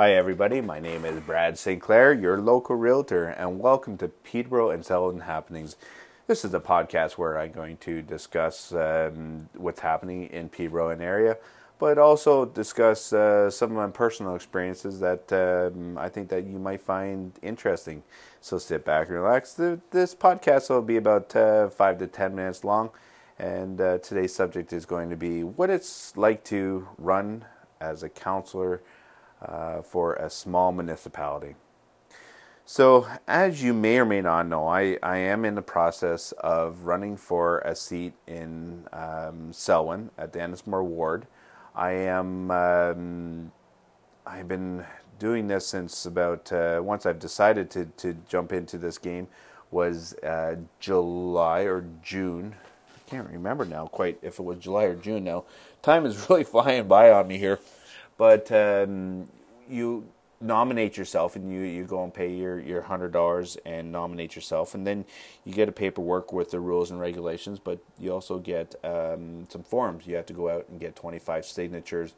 Hi, everybody. My name is Brad St. Clair, your local realtor, and welcome to Peterborough and Selwyn Happenings. This is a podcast where I'm going to discuss um, what's happening in Peterborough and area, but also discuss uh, some of my personal experiences that um, I think that you might find interesting. So sit back and relax. This podcast will be about uh, five to ten minutes long, and uh, today's subject is going to be what it's like to run as a councillor uh, for a small municipality. So, as you may or may not know, I, I am in the process of running for a seat in um, Selwyn at the Ennismore Ward. I am um, I've been doing this since about uh, once I've decided to, to jump into this game was uh, July or June. I can't remember now quite if it was July or June now. Time is really flying by on me here. But um, you nominate yourself and you, you go and pay your, your hundred dollars and nominate yourself. And then you get a paperwork with the rules and regulations but you also get um, some forms. You have to go out and get 25 signatures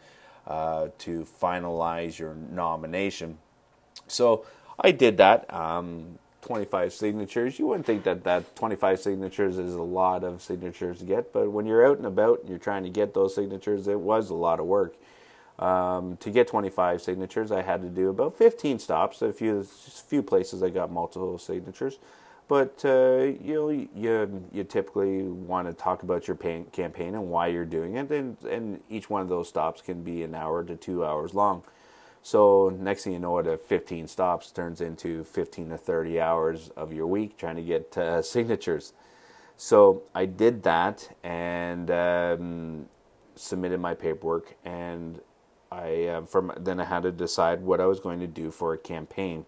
uh, to finalize your nomination. So i did that um, 25 signatures. You wouldn't think that that 25 signatures is a lot of signatures to get but when you're out and about and you're trying to get those signatures it was a lot of work um, to get 25 signatures, I had to do about 15 stops. A few, few places I got multiple signatures, but uh, you know, you you typically want to talk about your campaign and why you're doing it, and and each one of those stops can be an hour to two hours long. So next thing you know, it 15 stops turns into 15 to 30 hours of your week trying to get uh, signatures. So I did that and um, submitted my paperwork and I uh, from then I had to decide what I was going to do for a campaign.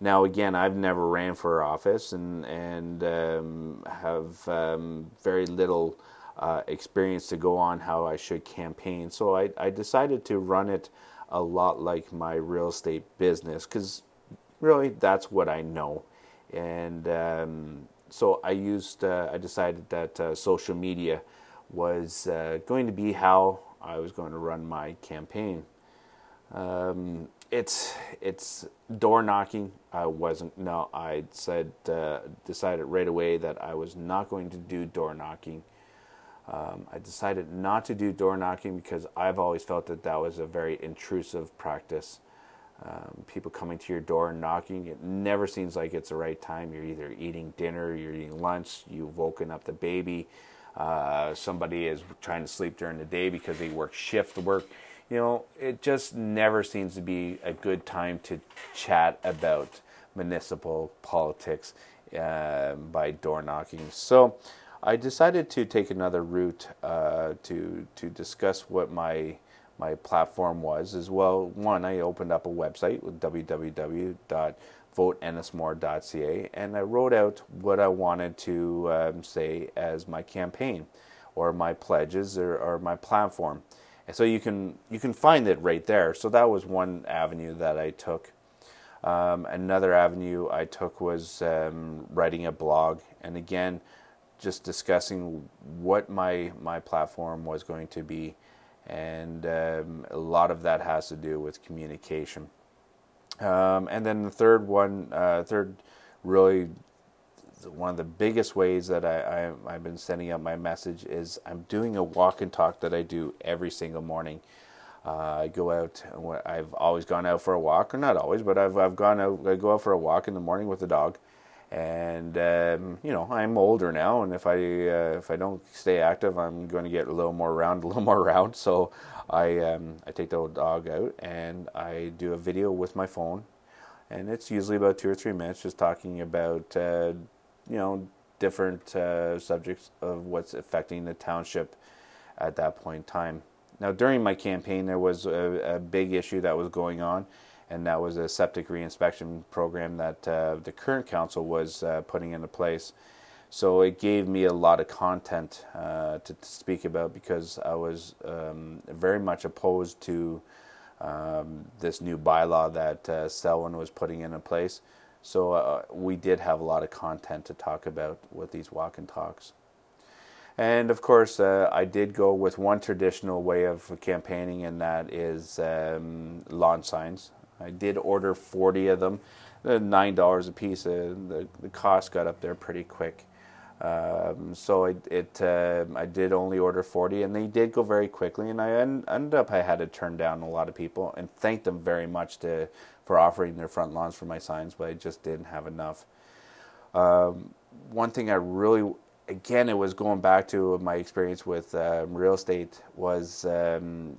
Now again, I've never ran for office and and um, have um, very little uh, experience to go on how I should campaign. So I, I decided to run it a lot like my real estate business because really that's what I know. And um, so I used uh, I decided that uh, social media was uh, going to be how I was going to run my campaign. Um, it's it's door knocking. I wasn't. No, I said uh, decided right away that I was not going to do door knocking. Um, I decided not to do door knocking because I've always felt that that was a very intrusive practice. Um, people coming to your door and knocking, it never seems like it's the right time. You're either eating dinner, you're eating lunch, you've woken up the baby, uh, somebody is trying to sleep during the day because they work shift work. You know, it just never seems to be a good time to chat about municipal politics uh, by door knocking. So I decided to take another route uh, to to discuss what my my platform was as well. One, I opened up a website with www voteennismore.ca, and I wrote out what I wanted to um, say as my campaign, or my pledges, or, or my platform. And so you can you can find it right there. So that was one avenue that I took. Um, another avenue I took was um, writing a blog, and again, just discussing what my my platform was going to be, and um, a lot of that has to do with communication. Um, and then the third one, uh, third really one of the biggest ways that I, I, have been sending out my message is I'm doing a walk and talk that I do every single morning. Uh, I go out. I've always gone out for a walk, or not always, but I've I've gone out. I go out for a walk in the morning with the dog, and um, you know I'm older now, and if I uh, if I don't stay active, I'm going to get a little more round, a little more round. So I um, I take the old dog out and I do a video with my phone, and it's usually about two or three minutes, just talking about uh, you know different uh, subjects of what's affecting the township at that point in time. Now during my campaign, there was a, a big issue that was going on, and that was a septic reinspection program that uh, the current council was uh, putting into place. So it gave me a lot of content uh, to, to, speak about because I was um, very much opposed to um, this new bylaw that uh, Selwyn was putting into place. So uh, we did have a lot of content to talk about with these walk and talks. And of course, uh, I did go with one traditional way of campaigning, and that is um, lawn signs. I did order 40 of them, $9 a piece. Uh, the, the cost got up there pretty quick. Um, so it, it uh, I did only order 40, and they did go very quickly. And I en- ended up I had to turn down a lot of people and thank them very much to for offering their front lawns for my signs, but I just didn't have enough. Um, one thing I really again, it was going back to my experience with um, real estate was um,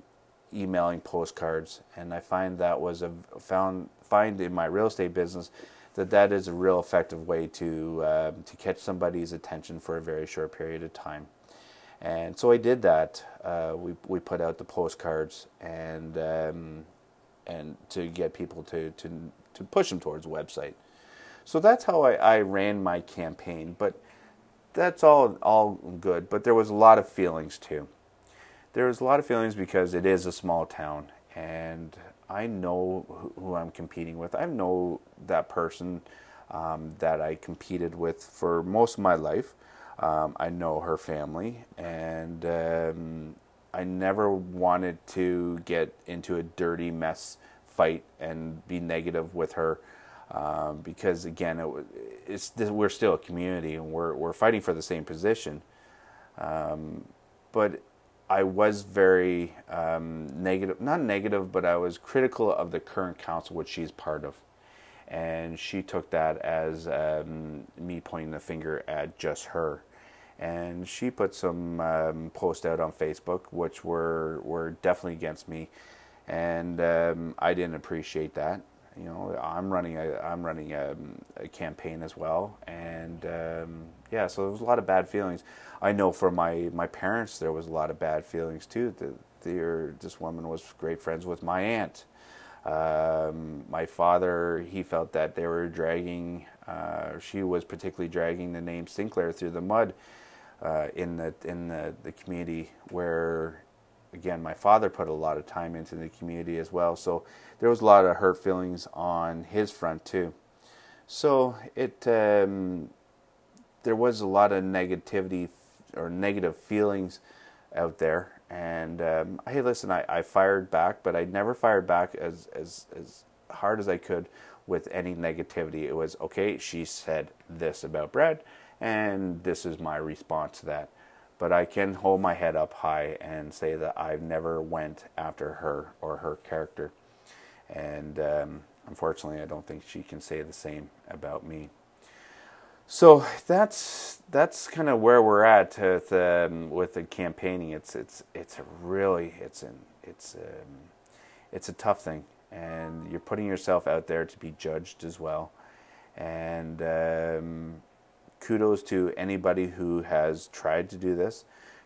emailing postcards, and I find that was a found find in my real estate business that that is a real effective way to um, to catch somebody's attention for a very short period of time. And so I did that. Uh, we we put out the postcards and um, and to get people to to to push them towards the website. So that's how I, I ran my campaign, but that's all all good, but there was a lot of feelings too. There was a lot of feelings because it is a small town, and I know who I'm competing with. I know that person um, that I competed with for most of my life. Um, I know her family, and um, I never wanted to get into a dirty mess fight and be negative with her um, because again, it, it's we're still a community and we're we're fighting for the same position. Um, but I was very um, negative, not negative, but I was critical of the current council, which she's part of, and she took that as um, me pointing the finger at just her. And she put some um, posts out on Facebook, which were were definitely against me, and um, I didn't appreciate that you know, I'm running a I'm running a, a campaign as well, and um, yeah, so there was a lot of bad feelings. I know for my my parents, there was a lot of bad feelings too. The, this woman was great friends with my aunt. Um, my father, he felt that they were dragging. Uh, she was particularly dragging the name Sinclair through the mud uh, in the in the, the community where again, my father put a lot of time into the community as well. So there was a lot of hurt feelings on his front too. So it um, there was a lot of negativity or negative feelings out there. And um, hey, listen, I, I fired back, but I never fired back as as as hard as I could with any negativity. It was okay. She said this about Brad, and this is my response to that but I can hold my head up high and say that I've never went after her or her character. And um, unfortunately, I don't think she can say the same about me. So that's that's kind of where we're at with, um, with the campaigning. It's it's it's a really it's an it's um, it's a tough thing, and you're putting yourself out there to be judged as well. And um, kudos to anybody who has tried to do this.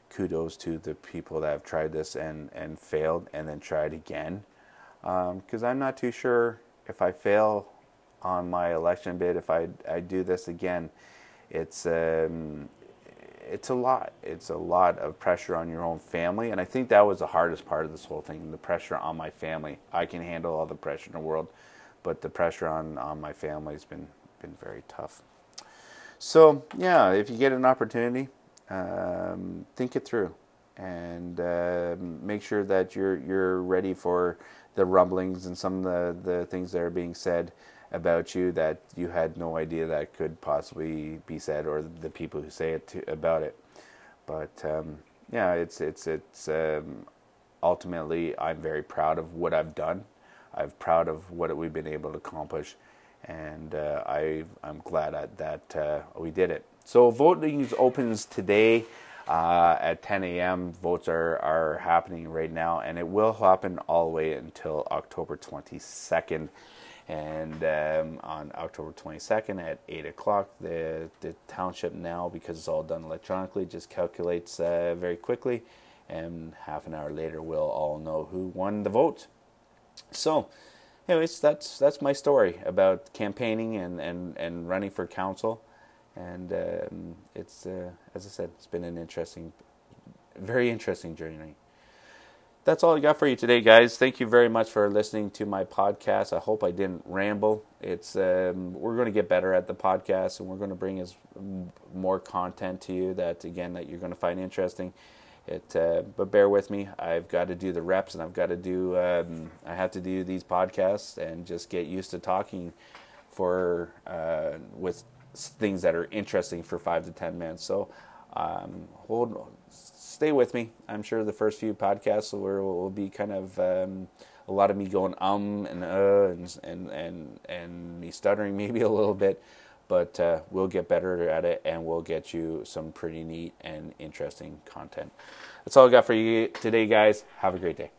Kudos to the people that have tried this and, and failed and then tried again. Because um, I'm not too sure if I fail on my election bid, if I, I do this again, it's, um, it's a lot. It's a lot of pressure on your own family. And I think that was the hardest part of this whole thing the pressure on my family. I can handle all the pressure in the world, but the pressure on, on my family has been, been very tough. So yeah, if you get an opportunity, um, think it through and uh, make sure that you're you're ready for the rumblings and some of the, the things that are being said about you that you had no idea that could possibly be said or the people who say it to, about it. But um, yeah, it's it's it's um, ultimately I'm very proud of what I've done. I'm proud of what we've been able to accomplish and uh, I, I'm glad that uh, we did it. So voting opens today uh, at 10 a.m. Votes are, are happening right now, and it will happen all the way until October 22nd. And um, on October 22nd at 8 o'clock, the, the township now, because it's all done electronically, just calculates uh, very quickly. And half an hour later, we'll all know who won the vote. So, anyways, that's that's my story about campaigning and, and, and running for council, and um, it's uh, as I said, it's been an interesting, very interesting journey. that's all I got for you today, guys. Thank you very much for listening to my podcast. I hope I didn't ramble. It's um, we're going to get better at the podcast, and we're going to bring as more content to you that again that you're going to find interesting. It, uh, but bear with me. I've got to do the reps, and I've got to do. Um, I have to do these podcasts and just get used to talking for uh, with things that are interesting for five to ten minutes. So um, hold stay with me. I'm sure the first few podcasts will, will be kind of um, a lot of me going um and uh and and and, and me stuttering maybe a little bit, but uh, we'll get better at it and we'll get you some pretty neat and interesting content. That's all I got for you today, guys. Have a great day.